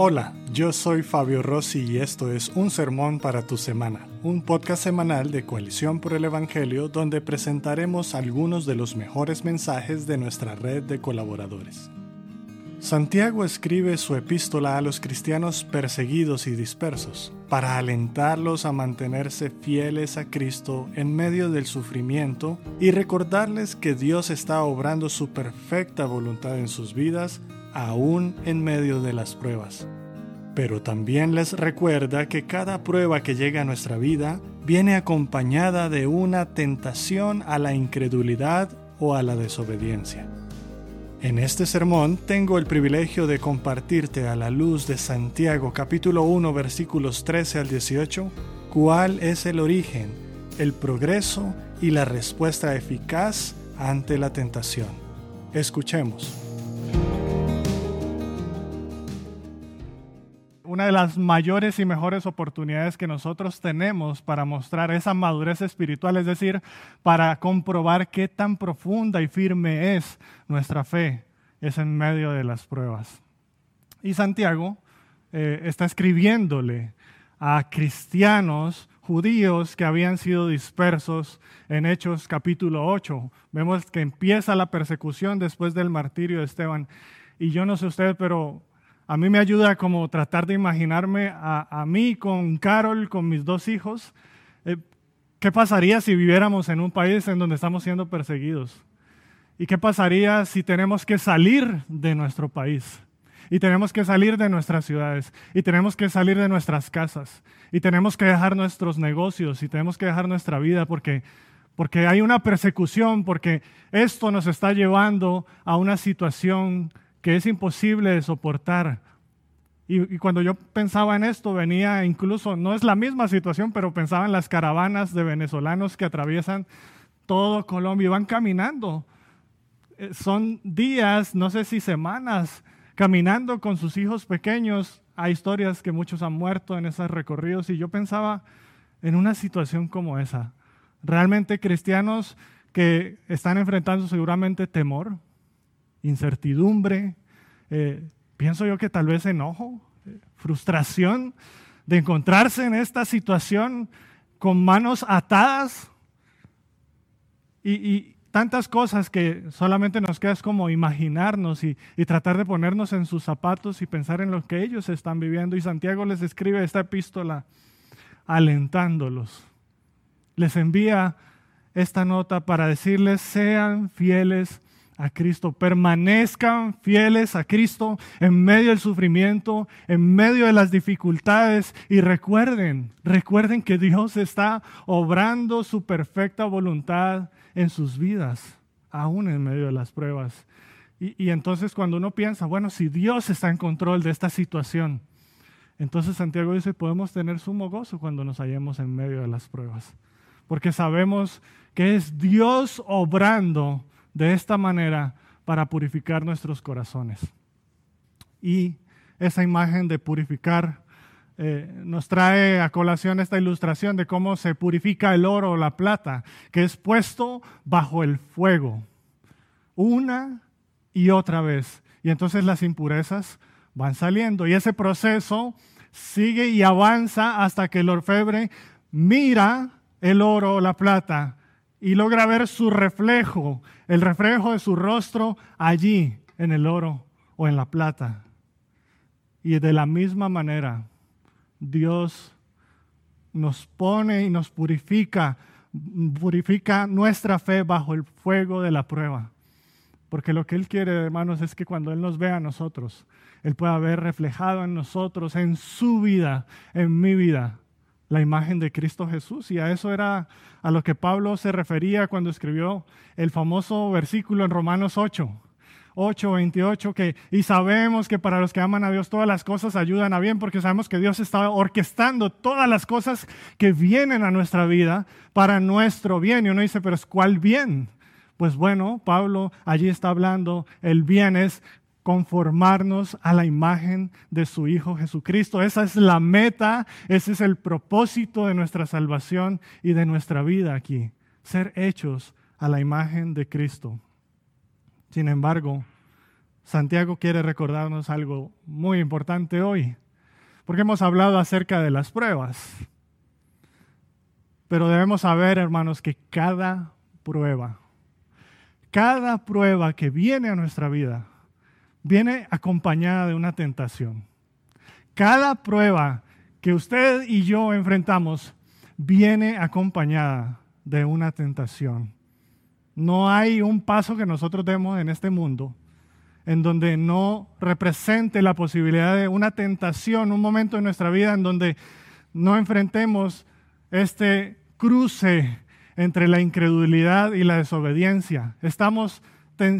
Hola, yo soy Fabio Rossi y esto es Un Sermón para tu Semana, un podcast semanal de Coalición por el Evangelio donde presentaremos algunos de los mejores mensajes de nuestra red de colaboradores. Santiago escribe su epístola a los cristianos perseguidos y dispersos para alentarlos a mantenerse fieles a Cristo en medio del sufrimiento y recordarles que Dios está obrando su perfecta voluntad en sus vidas aún en medio de las pruebas. Pero también les recuerda que cada prueba que llega a nuestra vida viene acompañada de una tentación a la incredulidad o a la desobediencia. En este sermón tengo el privilegio de compartirte a la luz de Santiago capítulo 1 versículos 13 al 18 cuál es el origen, el progreso y la respuesta eficaz ante la tentación. Escuchemos. Una de las mayores y mejores oportunidades que nosotros tenemos para mostrar esa madurez espiritual, es decir, para comprobar qué tan profunda y firme es nuestra fe, es en medio de las pruebas. Y Santiago eh, está escribiéndole a cristianos judíos que habían sido dispersos en Hechos capítulo 8. Vemos que empieza la persecución después del martirio de Esteban. Y yo no sé usted, pero a mí me ayuda como tratar de imaginarme a, mí con Carol, con mis dos hijos. Eh, ¿Qué pasaría si viviéramos en un país en donde estamos siendo perseguidos? ¿Y qué pasaría si tenemos que salir de nuestro país? Y tenemos que salir de nuestras ciudades, y tenemos que salir de nuestras casas, y tenemos que dejar nuestros negocios, y tenemos que dejar nuestra vida porque, porque hay una persecución, porque esto nos está llevando a una situación que es imposible de soportar. Y, cuando yo pensaba en esto, venía incluso, no es la misma situación, pero pensaba en las caravanas de venezolanos que atraviesan todo Colombia y van caminando. Eh, son días, no sé si semanas, caminando con sus hijos pequeños. Hay historias que muchos han muerto en esos recorridos y yo pensaba en una situación como esa. Realmente cristianos que están enfrentando seguramente temor, incertidumbre, eh, pienso yo que tal vez enojo, eh, frustración de encontrarse en esta situación con manos atadas y, tantas cosas que solamente nos queda es como imaginarnos y, y, tratar de ponernos en sus zapatos y pensar en lo que ellos están viviendo. Y Santiago les escribe esta epístola alentándolos. Les envía esta nota para decirles, sean fieles a Cristo, permanezcan fieles a Cristo en medio del sufrimiento, en medio de las dificultades. Y recuerden, recuerden que Dios está obrando su perfecta voluntad en sus vidas, aún en medio de las pruebas. Y, entonces cuando uno piensa, bueno, si Dios está en control de esta situación, entonces Santiago dice, podemos tener sumo gozo cuando nos hallemos en medio de las pruebas, porque sabemos que es Dios obrando de esta manera para purificar nuestros corazones. Y esa imagen de purificar eh, nos trae a colación esta ilustración de cómo se purifica el oro o la plata, que es puesto bajo el fuego, una y otra vez. Y entonces las impurezas van saliendo. Y ese proceso sigue y avanza hasta que el orfebre mira el oro o la plata y logra ver su reflejo, el reflejo de su rostro allí en el oro o en la plata. Y de la misma manera, Dios nos pone y nos purifica, purifica nuestra fe bajo el fuego de la prueba. Porque lo que Él quiere, hermanos, es que cuando Él nos vea a nosotros, Él pueda ver reflejado en nosotros, en su vida, en mi vida, la imagen de Cristo Jesús. Y a eso era a lo que Pablo se refería cuando escribió el famoso versículo en Romanos 8. 8, 28, que, y sabemos que para los que aman a Dios todas las cosas ayudan a bien, porque sabemos que Dios está orquestando todas las cosas que vienen a nuestra vida para nuestro bien. Y uno dice, pero ¿cuál bien? Pues bueno, Pablo allí está hablando, el bien es conformarnos a la imagen de su Hijo Jesucristo. Esa es la meta, ese es el propósito de nuestra salvación y de nuestra vida aquí, ser hechos a la imagen de Cristo. Sin embargo, Santiago quiere recordarnos algo muy importante hoy, porque hemos hablado acerca de las pruebas. Pero debemos saber, hermanos, que cada prueba, cada prueba que viene a nuestra vida, viene acompañada de una tentación. Cada prueba que usted y yo enfrentamos viene acompañada de una tentación. No hay un paso que nosotros demos en este mundo en donde no represente la posibilidad de una tentación, un momento en nuestra vida en donde no enfrentemos este cruce entre la incredulidad y la desobediencia. Estamos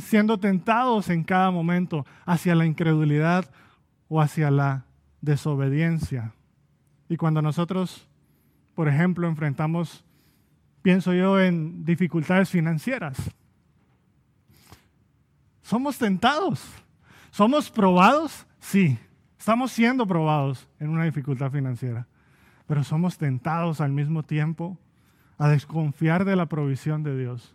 siendo tentados en cada momento hacia la incredulidad o hacia la desobediencia. Y cuando nosotros, por ejemplo, enfrentamos, pienso yo, en dificultades financieras, somos tentados. ¿Somos probados? Sí. Estamos siendo probados en una dificultad financiera. Pero somos tentados al mismo tiempo a desconfiar de la provisión de Dios.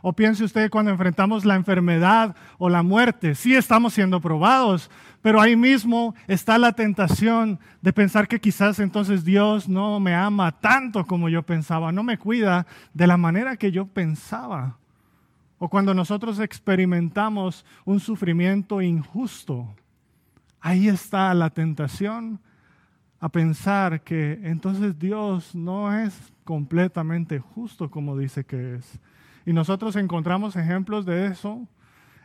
O piense usted cuando enfrentamos la enfermedad o la muerte, sí estamos siendo probados, pero ahí mismo está la tentación de pensar que quizás entonces Dios no me ama tanto como yo pensaba, no me cuida de la manera que yo pensaba. O cuando nosotros experimentamos un sufrimiento injusto, ahí está la tentación a pensar que entonces Dios no es completamente justo como dice que es. Y nosotros encontramos ejemplos de eso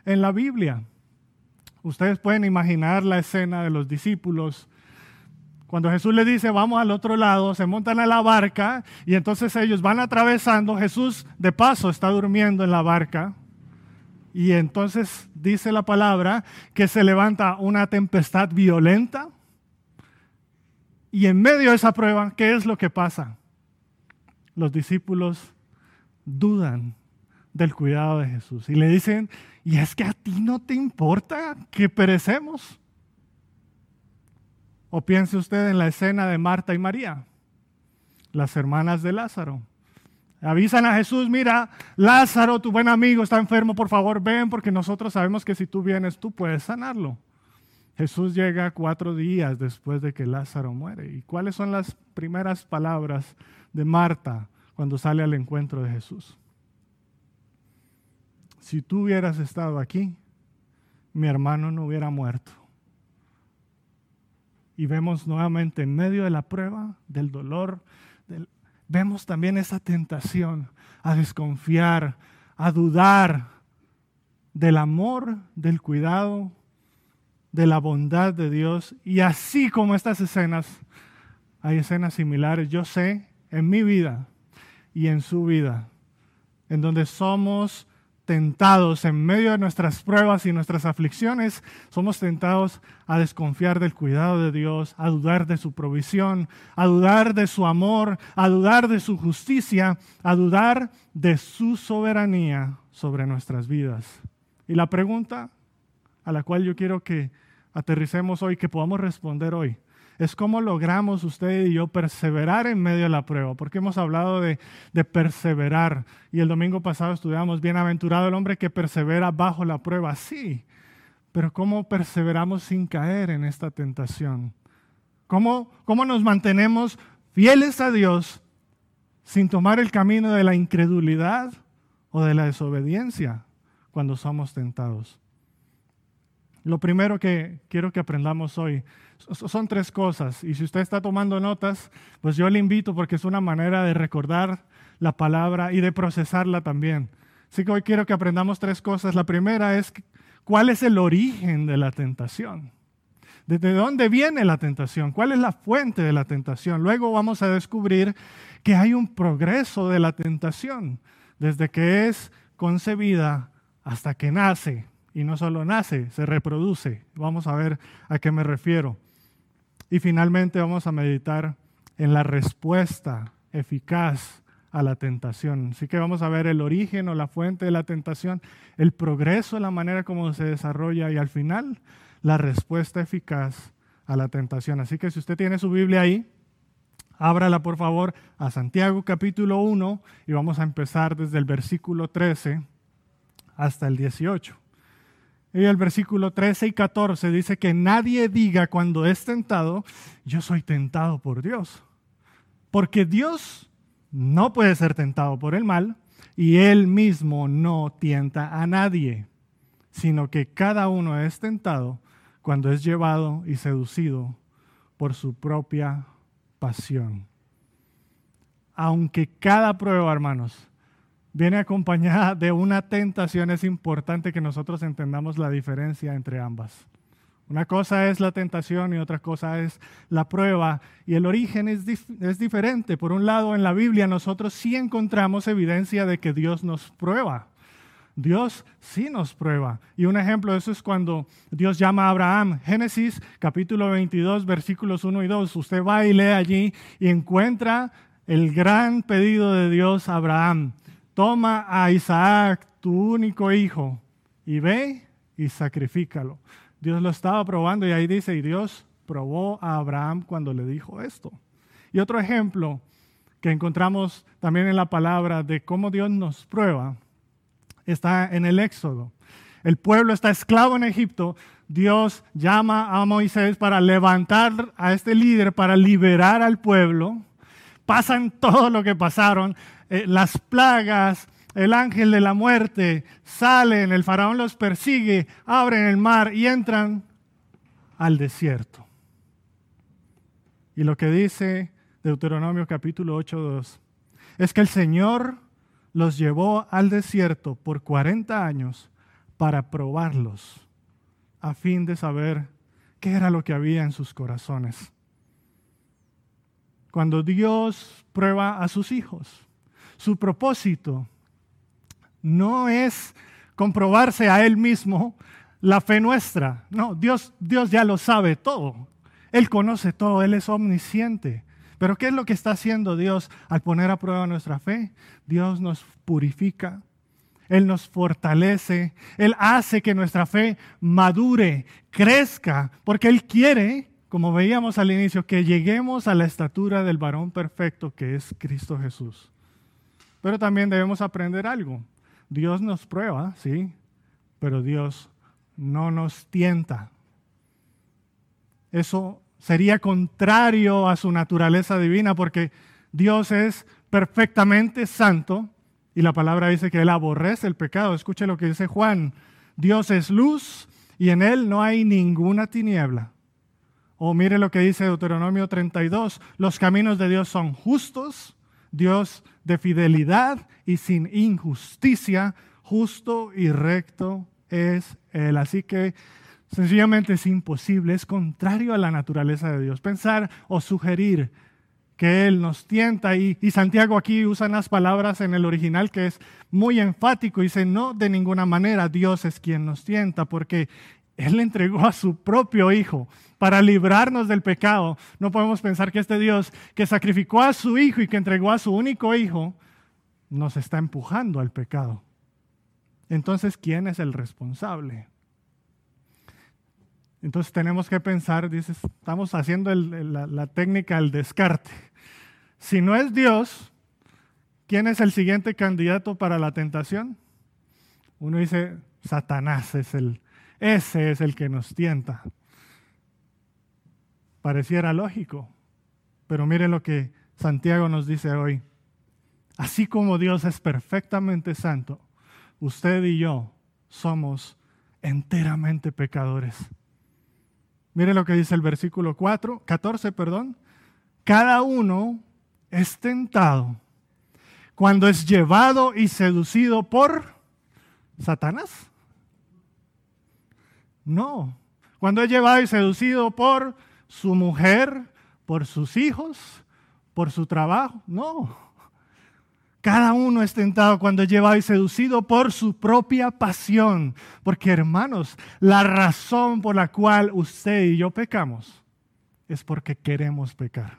en la Biblia. Ustedes pueden imaginar la escena de los discípulos cuando Jesús le dice, vamos al otro lado, se montan a la barca y entonces ellos van atravesando. Jesús de paso está durmiendo en la barca. Y entonces dice la palabra que se levanta una tempestad violenta. Y en medio de esa prueba, ¿qué es lo que pasa? Los discípulos dudan del cuidado de Jesús y le dicen, ¿y es que a ti no te importa que perecemos? O piense usted en la escena de Marta y María, las hermanas de Lázaro. Avisan a Jesús, mira, Lázaro, tu buen amigo, está enfermo, por favor ven, porque nosotros sabemos que si tú vienes, tú puedes sanarlo. Jesús llega cuatro días después de que Lázaro muere. ¿Y cuáles son las primeras palabras de Marta cuando sale al encuentro de Jesús? Si tú hubieras estado aquí, mi hermano no hubiera muerto y vemos nuevamente en medio de la prueba, del dolor, vemos también esa tentación a desconfiar, a dudar del amor, del cuidado, de la bondad de Dios. Y así como estas escenas, hay escenas similares, yo sé, en mi vida y en su vida, en donde somos tentados en medio de nuestras pruebas y nuestras aflicciones, somos tentados a desconfiar del cuidado de Dios, a dudar de su provisión, a dudar de su amor, a dudar de su justicia, a dudar de su soberanía sobre nuestras vidas. Y la pregunta a la cual yo quiero que aterricemos hoy, que podamos responder hoy, es cómo logramos usted y yo perseverar en medio de la prueba, porque hemos hablado de, perseverar. Y el domingo pasado estudiamos, bienaventurado el hombre que persevera bajo la prueba, sí, pero cómo perseveramos sin caer en esta tentación, cómo, cómo nos mantenemos fieles a Dios sin tomar el camino de la incredulidad o de la desobediencia cuando somos tentados. Lo primero que quiero que aprendamos hoy son tres cosas. Y si usted está tomando notas, pues yo le invito porque es una manera de recordar la palabra y de procesarla también. Así que hoy quiero que aprendamos tres cosas. La primera es cuál es el origen de la tentación. ¿Desde dónde viene la tentación? ¿Cuál es la fuente de la tentación? Luego vamos a descubrir que hay un progreso de la tentación, desde que es concebida hasta que nace. Y no solo nace, se reproduce. Vamos a ver a qué me refiero. Y finalmente vamos a meditar en la respuesta eficaz a la tentación. Así que vamos a ver el origen o la fuente de la tentación, el progreso, la manera como se desarrolla y al final la respuesta eficaz a la tentación. Así que si usted tiene su Biblia ahí, ábrala por favor a Santiago capítulo 1 y vamos a empezar desde el versículo 13 hasta el 18. El versículo 13 y 14 dice que nadie diga cuando es tentado, yo soy tentado por Dios. Porque Dios no puede ser tentado por el mal y Él mismo no tienta a nadie, sino que cada uno es tentado cuando es llevado y seducido por su propia pasión. Aunque cada prueba, hermanos, viene acompañada de una tentación, es importante que nosotros entendamos la diferencia entre ambas. Una cosa es la tentación y otra cosa es la prueba. Y el origen es, es, diferente. Por un lado, en la Biblia nosotros sí encontramos evidencia de que Dios nos prueba. Dios sí nos prueba. Y un ejemplo de eso es cuando Dios llama a Abraham. Génesis capítulo 22, versículos 1 y 2. Usted va y lee allí y encuentra el gran pedido de Dios a Abraham. Toma a Isaac, tu único hijo, y ve y sacrifícalo. Dios lo estaba probando y ahí dice, y Dios probó a Abraham cuando le dijo esto. Y otro ejemplo que encontramos también en la palabra de cómo Dios nos prueba está en el Éxodo. El pueblo está esclavo en Egipto. Dios llama a Moisés para levantar a este líder, para liberar al pueblo. Pasan todo lo que pasaron, eh, las plagas, el ángel de la muerte, salen, el faraón los persigue, abren el mar y entran al desierto. Y lo que dice Deuteronomio capítulo 8.2 es que el Señor los llevó al desierto por 40 años para probarlos, a fin de saber qué era lo que había en sus corazones. Cuando Dios prueba a sus hijos, su propósito no es comprobarse a Él mismo la fe nuestra. No, Dios, Dios ya lo sabe todo. Él conoce todo, Él es omnisciente. Pero ¿qué es lo que está haciendo Dios al poner a prueba nuestra fe? Dios nos purifica, Él nos fortalece, Él hace que nuestra fe madure, crezca, porque Él quiere, como veíamos al inicio, que lleguemos a la estatura del varón perfecto que es Cristo Jesús. Pero también debemos aprender algo. Dios nos prueba, sí, pero Dios no nos tienta. Eso sería contrario a su naturaleza divina porque Dios es perfectamente santo y la palabra dice que Él aborrece el pecado. Escuche lo que dice Juan. Dios es luz y en Él no hay ninguna tiniebla. O mire lo que dice Deuteronomio 32. Los caminos de Dios son justos, Dios de fidelidad y sin injusticia, justo y recto es Él. Así que sencillamente es imposible, es contrario a la naturaleza de Dios. Pensar o sugerir que Él nos tienta y, y Santiago aquí usa unas palabras en el original que es muy enfático y dice, no de ninguna manera Dios es quien nos tienta, porque él entregó a su propio Hijo para librarnos del pecado. No podemos pensar que este Dios que sacrificó a su Hijo y que entregó a su único Hijo nos está empujando al pecado. Entonces, ¿quién es el responsable? Entonces tenemos que pensar, dices, estamos haciendo la, la técnica del descarte. Si no es Dios, ¿quién es el siguiente candidato para la tentación? Uno dice, Satanás es el, ese es el que nos tienta. Pareciera lógico, pero mire lo que Santiago nos dice hoy. Así como Dios es perfectamente santo, usted y yo somos enteramente pecadores. Mire lo que dice el versículo 4, 14, perdón. Cada uno es tentado cuando es llevado y seducido por Satanás. No. Cuando es llevado y seducido por su mujer, por sus hijos, por su trabajo. No. Cada uno es tentado cuando es llevado y seducido por su propia pasión. Porque hermanos, la razón por la cual usted y yo pecamos es porque queremos pecar.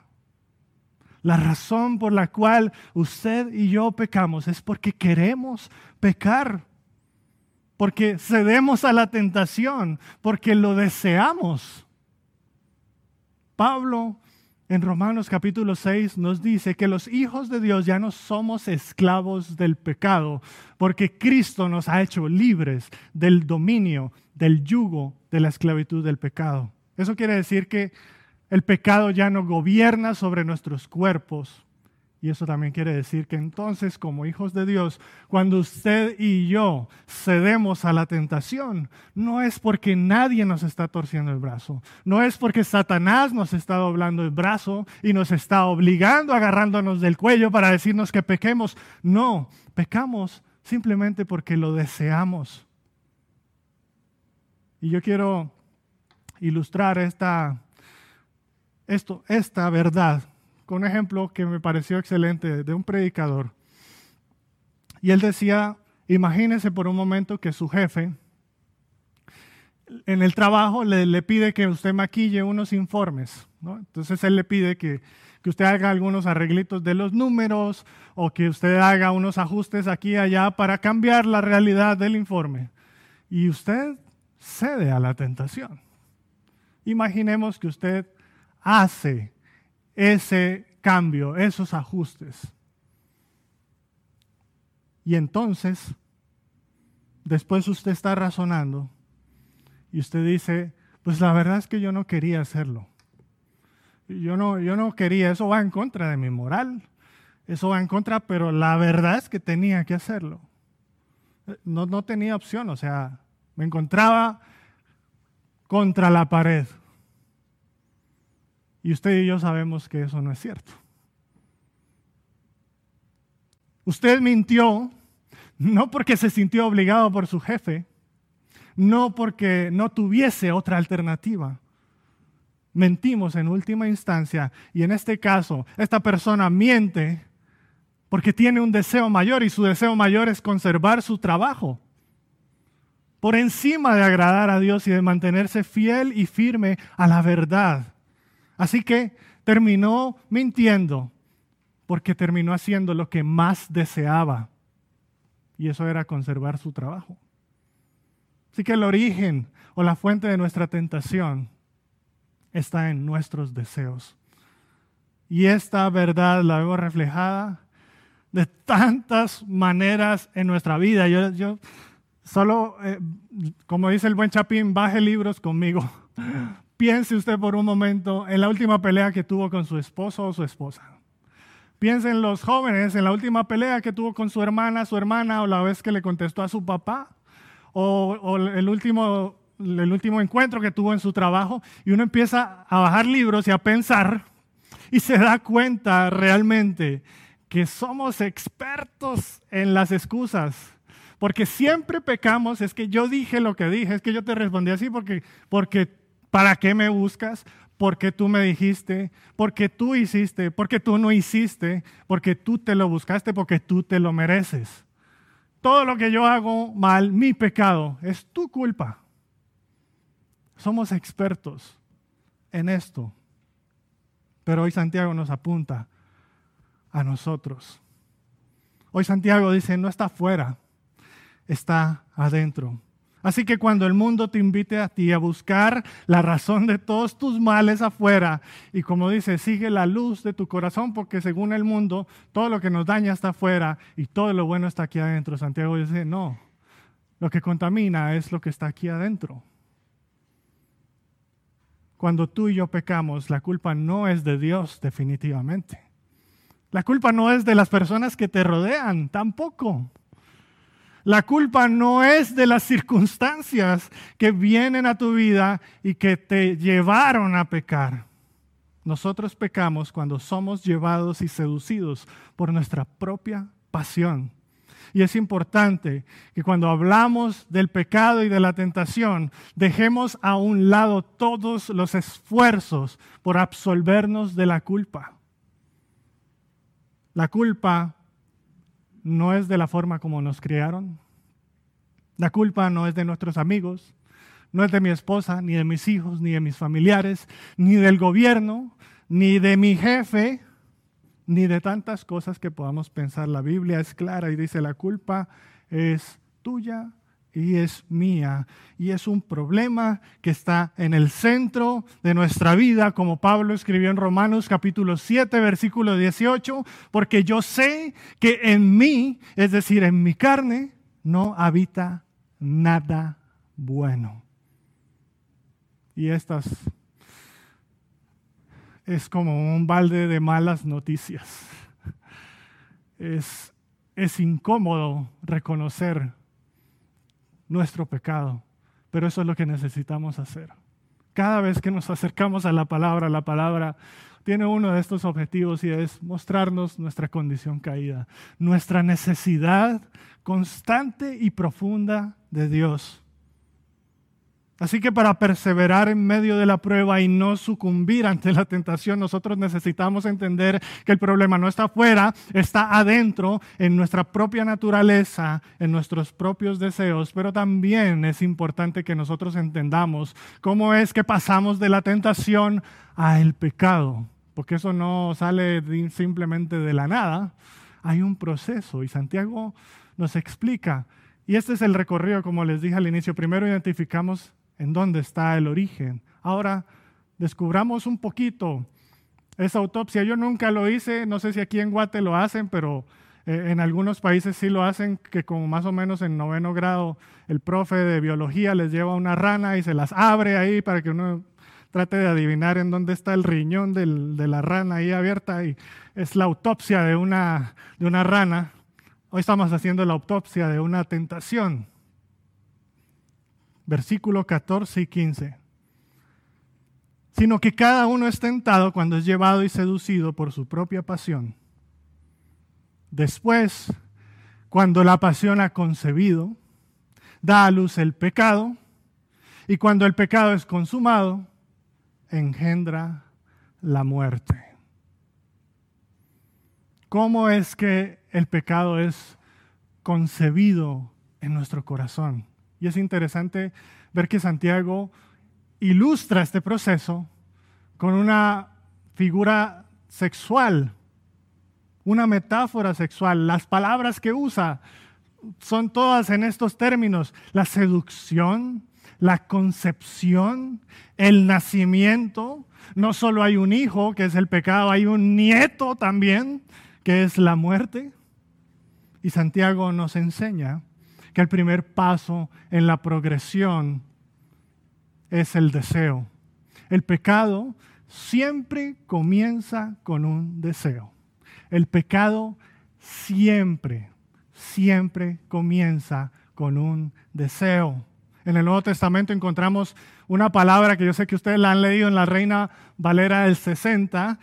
La razón por la cual usted y yo pecamos es porque queremos pecar porque cedemos a la tentación, porque lo deseamos. Pablo en Romanos capítulo 6 nos dice que los hijos de Dios ya no somos esclavos del pecado, porque Cristo nos ha hecho libres del dominio, del yugo de la esclavitud del pecado. Eso quiere decir que el pecado ya no gobierna sobre nuestros cuerpos, y eso también quiere decir que entonces como hijos de Dios, cuando usted y yo cedemos a la tentación, no es porque nadie nos está torciendo el brazo, no es porque Satanás nos está doblando el brazo y nos está obligando, agarrándonos del cuello para decirnos que pequemos. No, pecamos simplemente porque lo deseamos. Y yo quiero ilustrar esta, esto, esta verdad con un ejemplo que me pareció excelente de un predicador. Y él decía, imagínese por un momento que su jefe en el trabajo le, pide que usted maquille unos informes. Entonces él le pide que, que usted haga algunos arreglitos de los números o que usted haga unos ajustes aquí y allá para cambiar la realidad del informe. Y usted cede a la tentación. Imaginemos que usted hace ese cambio, esos ajustes. Y entonces, después usted está razonando y usted dice, pues la verdad es que yo no quería hacerlo. Yo no, yo no quería, eso va en contra de mi moral, eso va en contra, pero la verdad es que tenía que hacerlo. No, no tenía opción, o sea, me encontraba contra la pared. Y usted y yo sabemos que eso no es cierto. Usted mintió no porque se sintió obligado por su jefe, no porque no tuviese otra alternativa. Mentimos en última instancia y en este caso esta persona miente porque tiene un deseo mayor y su deseo mayor es conservar su trabajo por encima de agradar a Dios y de mantenerse fiel y firme a la verdad. Así que terminó mintiendo porque terminó haciendo lo que más deseaba. Y eso era conservar su trabajo. Así que el origen o la fuente de nuestra tentación está en nuestros deseos. Y esta verdad la veo reflejada de tantas maneras en nuestra vida. Yo, solo, eh, como dice el buen Chapín, baje libros conmigo Piense usted por un momento en la última pelea que tuvo con su esposo o su esposa. Piense en los jóvenes, en la última pelea que tuvo con su hermana, su hermana, o la vez que le contestó a su papá, o, el, último, el último encuentro que tuvo en su trabajo. Y uno empieza a bajar libros y a pensar y se da cuenta realmente que somos expertos en las excusas. Porque siempre pecamos, es que yo dije lo que dije, es que yo te respondí así porque, porque ¿Para qué me buscas? Porque tú me dijiste, porque tú hiciste, porque tú no hiciste, porque tú te lo buscaste, porque tú te lo mereces. Todo lo que yo hago mal, mi pecado, es tu culpa. Somos expertos en esto. Pero hoy Santiago nos apunta a nosotros. Hoy Santiago dice, no está afuera, está adentro. Así que cuando el mundo te invite a ti a buscar la razón de todos tus males afuera, y como dice, sigue la luz de tu corazón, porque según el mundo, todo lo que nos daña está afuera y todo lo bueno está aquí adentro. Santiago dice, no, lo que contamina es lo que está aquí adentro. Cuando tú y yo pecamos, la culpa no es de Dios definitivamente. La culpa no es de las personas que te rodean, tampoco. La culpa no es de las circunstancias que vienen a tu vida y que te llevaron a pecar. Nosotros pecamos cuando somos llevados y seducidos por nuestra propia pasión. Y es importante que cuando hablamos del pecado y de la tentación, dejemos a un lado todos los esfuerzos por absolvernos de la culpa. La culpa no es de la forma como nos criaron. La culpa no es de nuestros amigos, no es de mi esposa, ni de mis hijos, ni de mis familiares, ni del gobierno, ni de mi jefe, ni de tantas cosas que podamos pensar. La Biblia es clara y dice, la culpa es tuya y es mía. Y es un problema que está en el centro de nuestra vida, como Pablo escribió en Romanos capítulo 7, versículo 18, porque yo sé que en mí, es decir, en mi carne, no habita nada bueno. Y estas es como un balde de malas noticias. Es, es incómodo reconocer nuestro pecado, pero eso es lo que necesitamos hacer. Cada vez que nos acercamos a la palabra, la palabra tiene uno de estos objetivos y es mostrarnos nuestra condición caída, nuestra necesidad constante y profunda de Dios. Así que para perseverar en medio de la prueba y no sucumbir ante la tentación, nosotros necesitamos entender que el problema no está afuera, está adentro, en nuestra propia naturaleza, en nuestros propios deseos, pero también es importante que nosotros entendamos cómo es que pasamos de la tentación al pecado, porque eso no sale simplemente de la nada, hay un proceso y Santiago nos explica. Y este es el recorrido, como les dije al inicio. Primero identificamos en dónde está el origen. Ahora descubramos un poquito esa autopsia. Yo nunca lo hice, no sé si aquí en Guate lo hacen, pero eh, en algunos países sí lo hacen, que como más o menos en noveno grado el profe de biología les lleva una rana y se las abre ahí para que uno trate de adivinar en dónde está el riñón de la rana ahí abierta y es la autopsia de una, de una rana. Hoy estamos haciendo la autopsia de una tentación versículo 14 y 15. Sino que cada uno es tentado cuando es llevado y seducido por su propia pasión. Después, cuando la pasión ha concebido, da a luz el pecado, y cuando el pecado es consumado, engendra la muerte. ¿Cómo es que el pecado es concebido en nuestro corazón? Y es interesante ver que Santiago ilustra este proceso con una figura sexual, una metáfora sexual. Las palabras que usa son todas en estos términos. La seducción, la concepción, el nacimiento. No solo hay un hijo, que es el pecado, hay un nieto también, que es la muerte. Y Santiago nos enseña que el primer paso en la progresión es el deseo. El pecado siempre comienza con un deseo. El pecado siempre, siempre comienza con un deseo. En el Nuevo Testamento encontramos una palabra que yo sé que ustedes la han leído en la Reina Valera del 60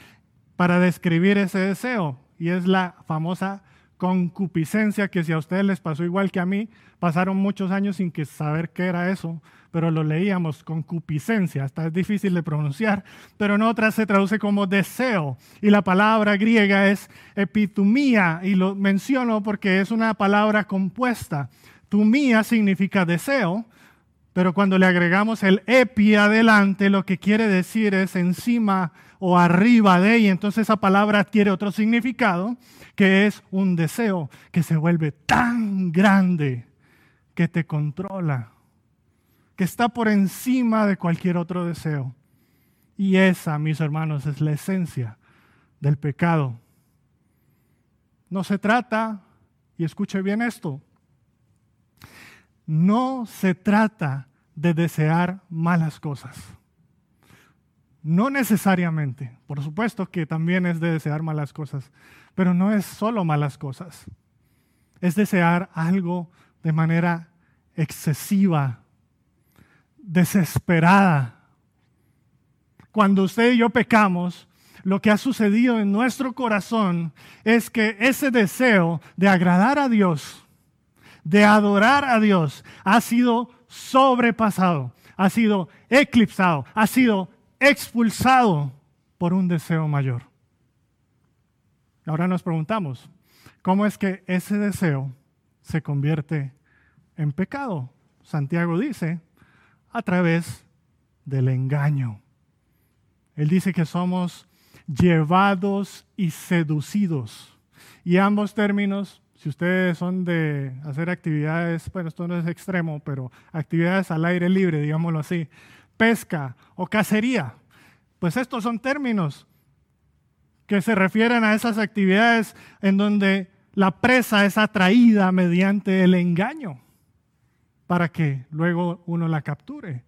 para describir ese deseo y es la famosa concupiscencia, que si a ustedes les pasó igual que a mí, pasaron muchos años sin que saber qué era eso, pero lo leíamos, concupiscencia, hasta es difícil de pronunciar, pero en otras se traduce como deseo, y la palabra griega es epitumía, y lo menciono porque es una palabra compuesta. Tumía significa deseo, pero cuando le agregamos el epi adelante, lo que quiere decir es encima o arriba de, y entonces esa palabra adquiere otro significado, que es un deseo que se vuelve tan grande que te controla, que está por encima de cualquier otro deseo. Y esa, mis hermanos, es la esencia del pecado. No se trata, y escuche bien esto, no se trata de desear malas cosas. No necesariamente, por supuesto que también es de desear malas cosas, pero no es solo malas cosas. Es desear algo de manera excesiva, desesperada. Cuando usted y yo pecamos, lo que ha sucedido en nuestro corazón es que ese deseo de agradar a Dios, de adorar a Dios, ha sido sobrepasado, ha sido eclipsado, ha sido expulsado por un deseo mayor. Ahora nos preguntamos, ¿cómo es que ese deseo se convierte en pecado? Santiago dice, a través del engaño. Él dice que somos llevados y seducidos. Y ambos términos si ustedes son de hacer actividades, bueno, esto no es extremo, pero actividades al aire libre, digámoslo así, pesca o cacería, pues estos son términos que se refieren a esas actividades en donde la presa es atraída mediante el engaño para que luego uno la capture.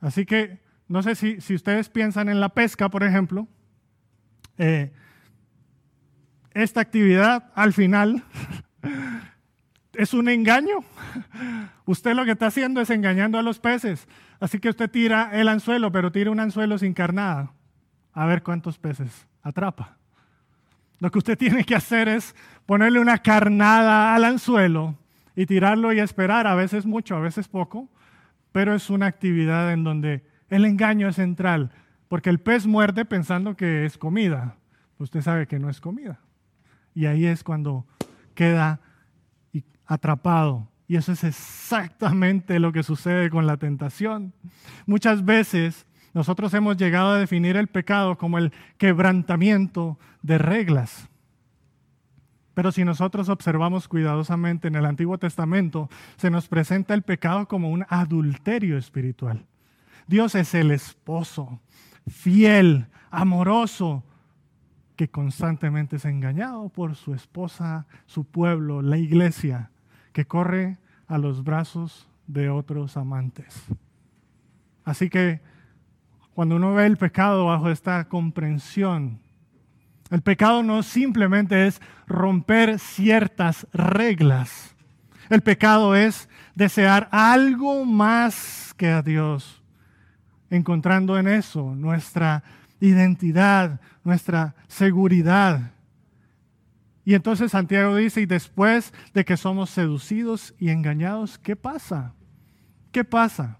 Así que no sé si, si ustedes piensan en la pesca, por ejemplo, eh, esta actividad al final es un engaño. Usted lo que está haciendo es engañando a los peces. Así que usted tira el anzuelo, pero tira un anzuelo sin carnada. A ver cuántos peces atrapa. Lo que usted tiene que hacer es ponerle una carnada al anzuelo y tirarlo y esperar, a veces mucho, a veces poco, pero es una actividad en donde el engaño es central, porque el pez muerde pensando que es comida. Usted sabe que no es comida. Y ahí es cuando queda atrapado. Y eso es exactamente lo que sucede con la tentación. Muchas veces nosotros hemos llegado a definir el pecado como el quebrantamiento de reglas. Pero si nosotros observamos cuidadosamente en el Antiguo Testamento, se nos presenta el pecado como un adulterio espiritual. Dios es el esposo, fiel, amoroso, que constantemente es engañado por su esposa, su pueblo, la iglesia, que corre a los brazos de otros amantes. Así que cuando uno ve el pecado bajo esta comprensión, el pecado no simplemente es romper ciertas reglas. El pecado es desear algo más que a Dios, encontrando en eso nuestra identidad, nuestra seguridad. Y entonces Santiago dice, y después de que somos seducidos y engañados, ¿qué pasa? ¿Qué pasa?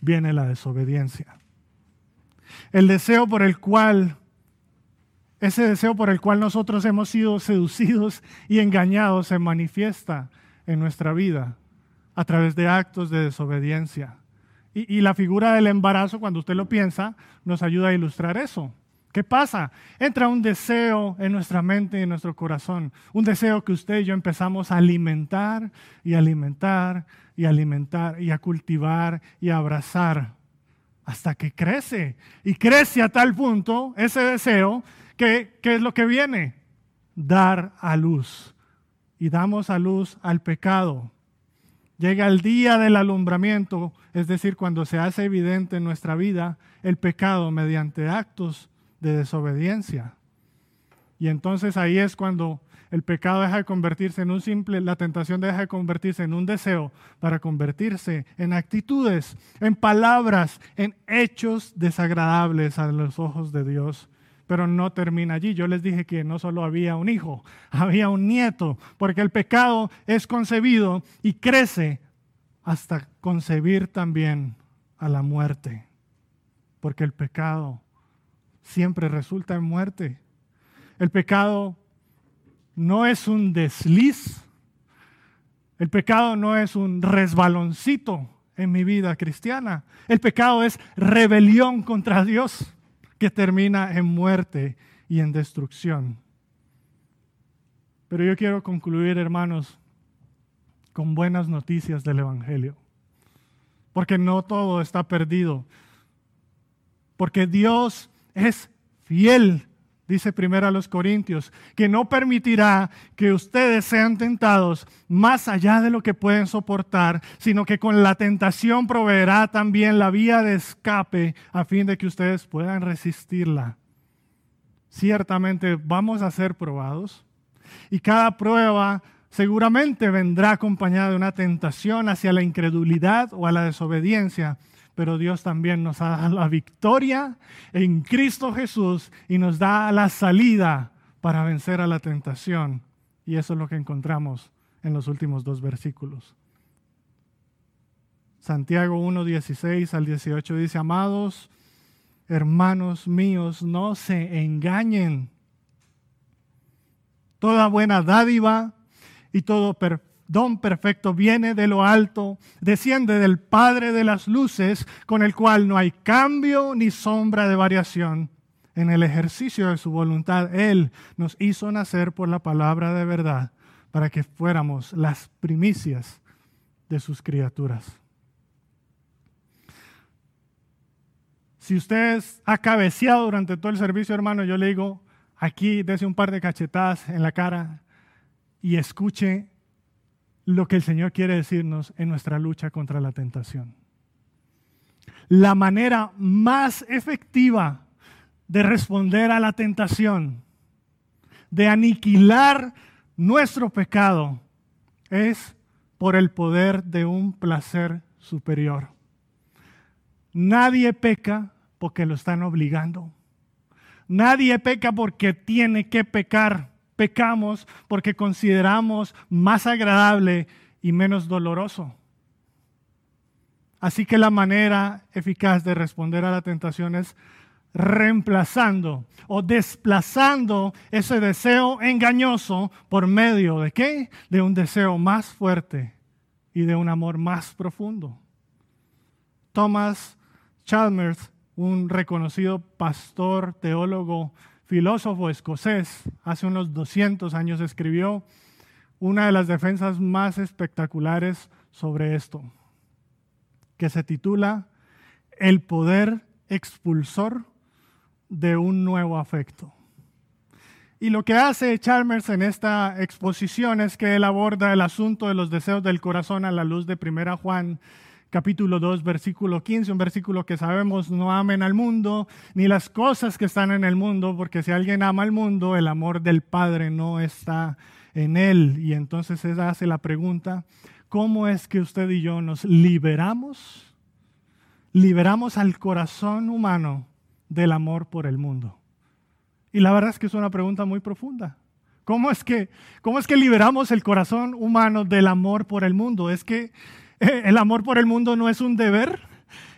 Viene la desobediencia. El deseo por el cual ese deseo por el cual nosotros hemos sido seducidos y engañados se manifiesta en nuestra vida a través de actos de desobediencia. Y, la figura del embarazo, cuando usted lo piensa, nos ayuda a ilustrar eso. ¿Qué pasa? Entra un deseo en nuestra mente y en nuestro corazón, un deseo que usted y yo empezamos a alimentar y alimentar y alimentar y a cultivar y a abrazar hasta que crece. Y crece a tal punto ese deseo ¿Qué, es lo que viene? Dar a luz. Y damos a luz al pecado. Llega el día del alumbramiento, es decir, cuando se hace evidente en nuestra vida el pecado mediante actos de desobediencia. Y entonces ahí es cuando el pecado deja de convertirse en un simple, la tentación deja de convertirse en un deseo para convertirse en actitudes, en palabras, en hechos desagradables a los ojos de Dios pero no termina allí. Yo les dije que no solo había un hijo, había un nieto, porque el pecado es concebido y crece hasta concebir también a la muerte, porque el pecado siempre resulta en muerte. El pecado no es un desliz, el pecado no es un resbaloncito en mi vida cristiana, el pecado es rebelión contra Dios que termina en muerte y en destrucción. Pero yo quiero concluir, hermanos, con buenas noticias del Evangelio. Porque no todo está perdido. Porque Dios es fiel dice primero a los Corintios, que no permitirá que ustedes sean tentados más allá de lo que pueden soportar, sino que con la tentación proveerá también la vía de escape a fin de que ustedes puedan resistirla. Ciertamente vamos a ser probados y cada prueba seguramente vendrá acompañada de una tentación hacia la incredulidad o a la desobediencia pero Dios también nos da la victoria en Cristo Jesús y nos da la salida para vencer a la tentación. Y eso es lo que encontramos en los últimos dos versículos. Santiago 1, 16 al 18 dice, amados hermanos míos, no se engañen. Toda buena dádiva y todo perfecto don perfecto viene de lo alto, desciende del Padre de las luces, con el cual no hay cambio ni sombra de variación. en el ejercicio de su voluntad, Él nos hizo nacer por la palabra de verdad para que fuéramos las primicias de sus criaturas. Si usted ha cabeceado durante todo el servicio, hermano, yo le digo, aquí dése un par de cachetadas en la cara y escuche lo que el Señor quiere decirnos en nuestra lucha contra la tentación. La manera más efectiva de responder a la tentación, de aniquilar nuestro pecado, es por el poder de un placer superior. Nadie peca porque lo están obligando. Nadie peca porque tiene que pecar. Pecamos porque consideramos más agradable y menos doloroso. Así que la manera eficaz de responder a la tentación es reemplazando o desplazando ese deseo engañoso por medio de qué? De un deseo más fuerte y de un amor más profundo. Thomas Chalmers un reconocido pastor, teólogo, filósofo escocés, hace unos 200 años escribió una de las defensas más espectaculares sobre esto, que se titula El poder expulsor de un nuevo afecto. Y lo que hace Chalmers en esta exposición es que él aborda el asunto de los deseos del corazón a la luz de Primera Juan capítulo 2, versículo 15, un versículo que sabemos no amen al mundo ni las cosas que están en el mundo, porque si alguien ama al mundo, el amor del Padre no está en él. Y entonces se hace la pregunta, ¿cómo es que usted y yo nos liberamos? Liberamos al corazón humano del amor por el mundo. Y la verdad es que es una pregunta muy profunda. ¿Cómo es que, cómo es que liberamos el corazón humano del amor por el mundo? Es que El amor por el mundo no es un deber.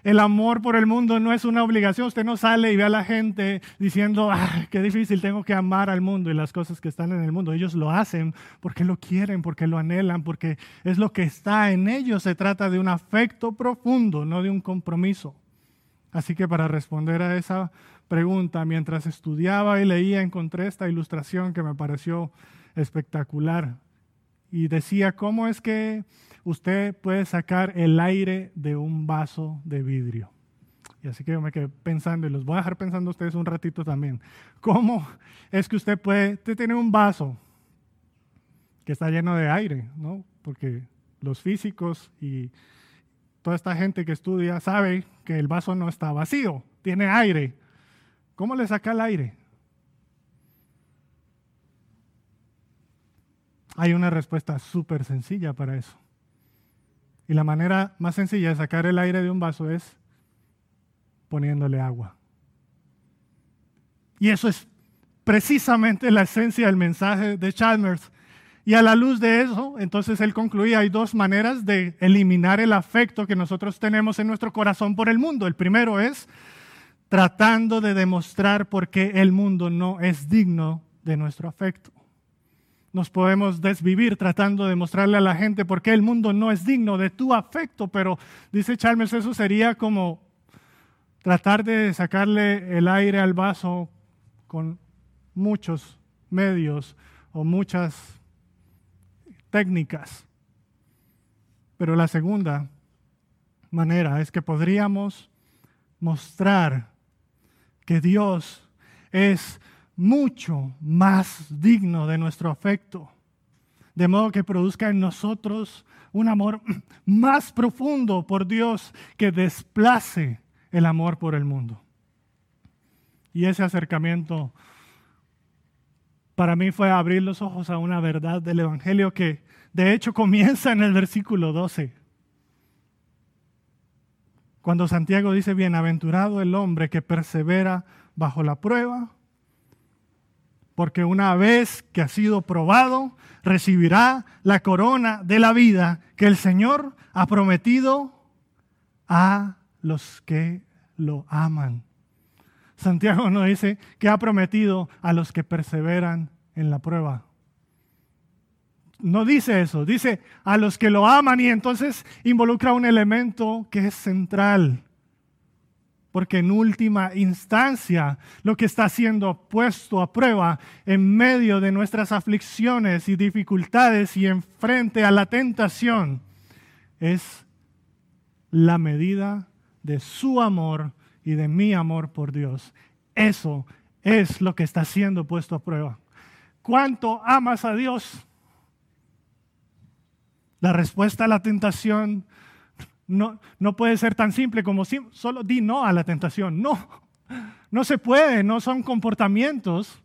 El amor por el mundo no es una obligación. Usted no sale y ve a la gente diciendo, ah, qué difícil, tengo que amar al mundo y las cosas que están en el mundo. Ellos lo hacen porque lo quieren, porque lo anhelan, porque es lo que está en ellos. Se trata de un afecto profundo, no de un compromiso. Así que para responder a esa pregunta, mientras estudiaba y leía, encontré esta ilustración que me pareció espectacular. Y decía, ¿cómo es que usted puede sacar el aire de un vaso de vidrio. Y así que yo me quedé pensando, y los voy a dejar pensando ustedes un ratito también. ¿Cómo es que usted puede, usted tiene un vaso que está lleno de aire, ¿no? Porque los físicos y toda esta gente que estudia sabe que el vaso no está vacío, tiene aire. ¿Cómo le saca el aire? Hay una respuesta súper sencilla para eso. Y la manera más sencilla de sacar el aire de un vaso es poniéndole agua. Y eso es precisamente la esencia del mensaje de Chalmers. Y a la luz de eso, entonces él concluía, hay dos maneras de eliminar el afecto que nosotros tenemos en nuestro corazón por el mundo. El primero es tratando de demostrar por qué el mundo no es digno de nuestro afecto nos podemos desvivir tratando de mostrarle a la gente por qué el mundo no es digno de tu afecto, pero dice Chalmers, eso sería como tratar de sacarle el aire al vaso con muchos medios o muchas técnicas. Pero la segunda manera es que podríamos mostrar que Dios es mucho más digno de nuestro afecto, de modo que produzca en nosotros un amor más profundo por Dios que desplace el amor por el mundo. Y ese acercamiento para mí fue abrir los ojos a una verdad del Evangelio que de hecho comienza en el versículo 12. Cuando Santiago dice, bienaventurado el hombre que persevera bajo la prueba, porque una vez que ha sido probado, recibirá la corona de la vida que el Señor ha prometido a los que lo aman. Santiago nos dice que ha prometido a los que perseveran en la prueba. No dice eso, dice a los que lo aman y entonces involucra un elemento que es central porque en última instancia lo que está siendo puesto a prueba en medio de nuestras aflicciones y dificultades y en frente a la tentación es la medida de su amor y de mi amor por Dios. Eso es lo que está siendo puesto a prueba. ¿Cuánto amas a Dios? La respuesta a la tentación no, no puede ser tan simple como solo di no a la tentación. No, no se puede, no son comportamientos,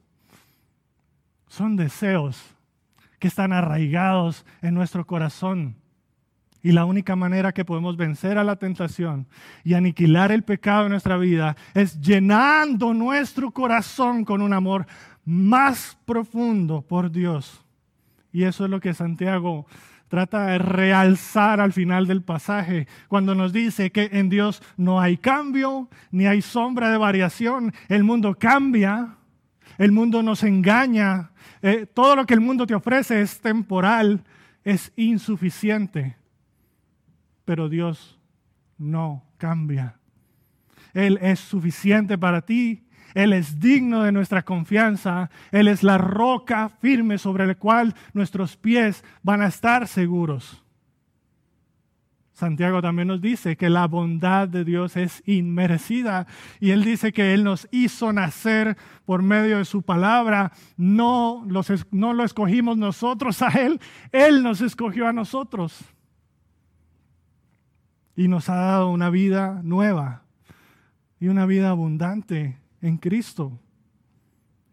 son deseos que están arraigados en nuestro corazón. Y la única manera que podemos vencer a la tentación y aniquilar el pecado en nuestra vida es llenando nuestro corazón con un amor más profundo por Dios. Y eso es lo que Santiago trata de realzar al final del pasaje, cuando nos dice que en Dios no hay cambio, ni hay sombra de variación, el mundo cambia, el mundo nos engaña, eh, todo lo que el mundo te ofrece es temporal, es insuficiente, pero Dios no cambia. Él es suficiente para ti él es digno de nuestra confianza. Él es la roca firme sobre la cual nuestros pies van a estar seguros. Santiago también nos dice que la bondad de Dios es inmerecida y Él dice que Él nos hizo nacer por medio de su palabra. No, no lo escogimos nosotros a Él, Él nos escogió a nosotros y nos ha dado una vida nueva y una vida abundante en Cristo.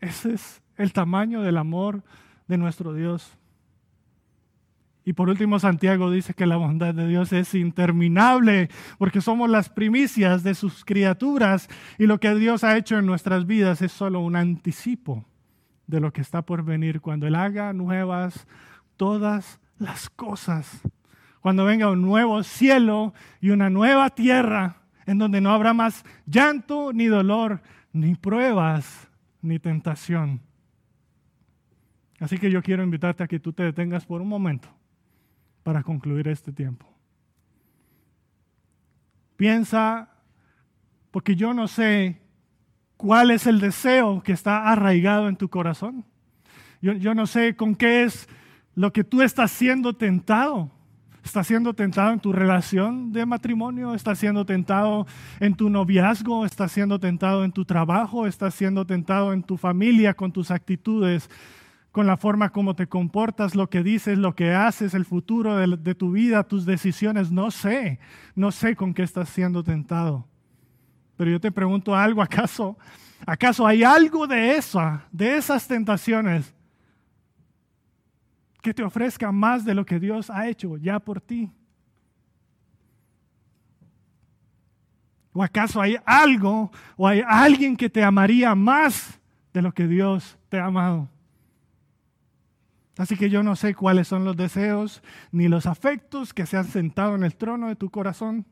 Ese es el tamaño del amor de nuestro Dios. Y por último, Santiago dice que la bondad de Dios es interminable, porque somos las primicias de sus criaturas y lo que Dios ha hecho en nuestras vidas es solo un anticipo de lo que está por venir cuando Él haga nuevas todas las cosas. Cuando venga un nuevo cielo y una nueva tierra en donde no habrá más llanto ni dolor, ni pruebas, ni tentación. Así que yo quiero invitarte a que tú te detengas por un momento para concluir este tiempo. Piensa, porque yo no sé cuál es el deseo que está arraigado en tu corazón. Yo, yo no sé con qué es lo que tú estás siendo tentado. ¿Estás siendo tentado en tu relación de matrimonio? ¿Estás siendo tentado en tu noviazgo? ¿Estás siendo tentado en tu trabajo? ¿Estás siendo tentado en tu familia con tus actitudes? con la forma como te comportas, lo que dices, lo que haces, el futuro de, tu vida, tus decisiones. No sé, no sé con qué estás siendo tentado. Pero yo te pregunto algo, ¿acaso, acaso hay algo de esa, de esas tentaciones que te ofrezca más de lo que Dios ha hecho ya por ti? ¿O acaso hay algo o hay alguien que te amaría más de lo que Dios te ha amado? Así que yo no sé cuáles son los deseos ni los afectos que se han sentado en el trono de tu corazón.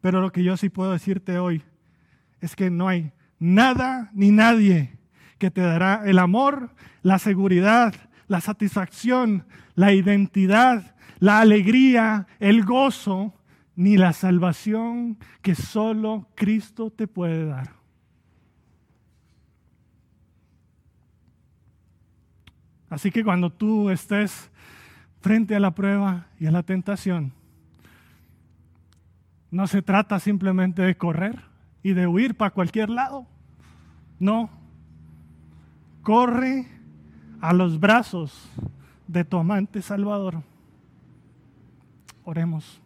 Pero lo que yo sí puedo decirte hoy es que no hay nada ni nadie que te dará el amor, la seguridad, la satisfacción, la identidad, la alegría, el gozo, ni la salvación que solo Cristo te puede dar. Así que cuando tú estés frente a la prueba y a la tentación, no se trata simplemente de correr y de huir para cualquier lado. No. Corre a los brazos de tu amante Salvador. Oremos.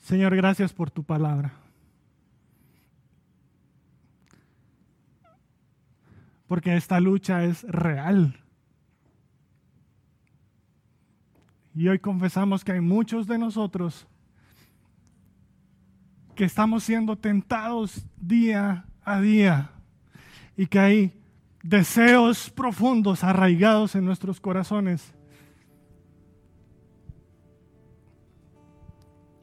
Señor, gracias por tu palabra. Porque esta lucha es real. Y hoy confesamos que hay muchos de nosotros que estamos siendo tentados día a día y que hay deseos profundos arraigados en nuestros corazones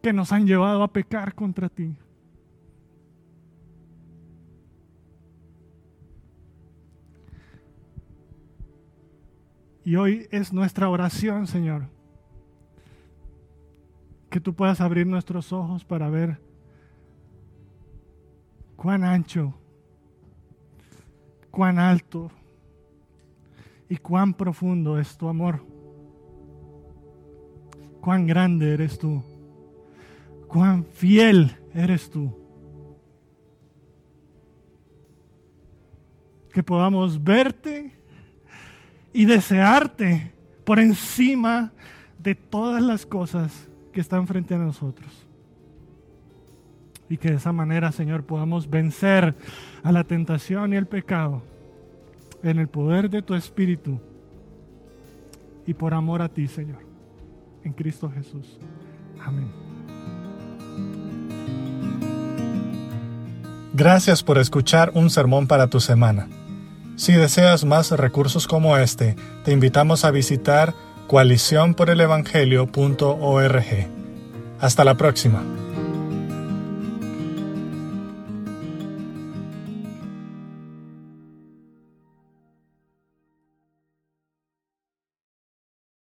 que nos han llevado a pecar contra ti. Y hoy es nuestra oración, Señor, que tú puedas abrir nuestros ojos para ver cuán ancho, cuán alto y cuán profundo es tu amor. Cuán grande eres tú. Cuán fiel eres tú. Que podamos verte y desearte por encima de todas las cosas que están frente a nosotros. Y que de esa manera, Señor, podamos vencer a la tentación y el pecado en el poder de tu Espíritu y por amor a ti, Señor, en Cristo Jesús. Amén. Gracias por escuchar un sermón para tu semana. Si deseas más recursos como este, te invitamos a visitar coaliciónporelevangelio.org. Hasta la próxima.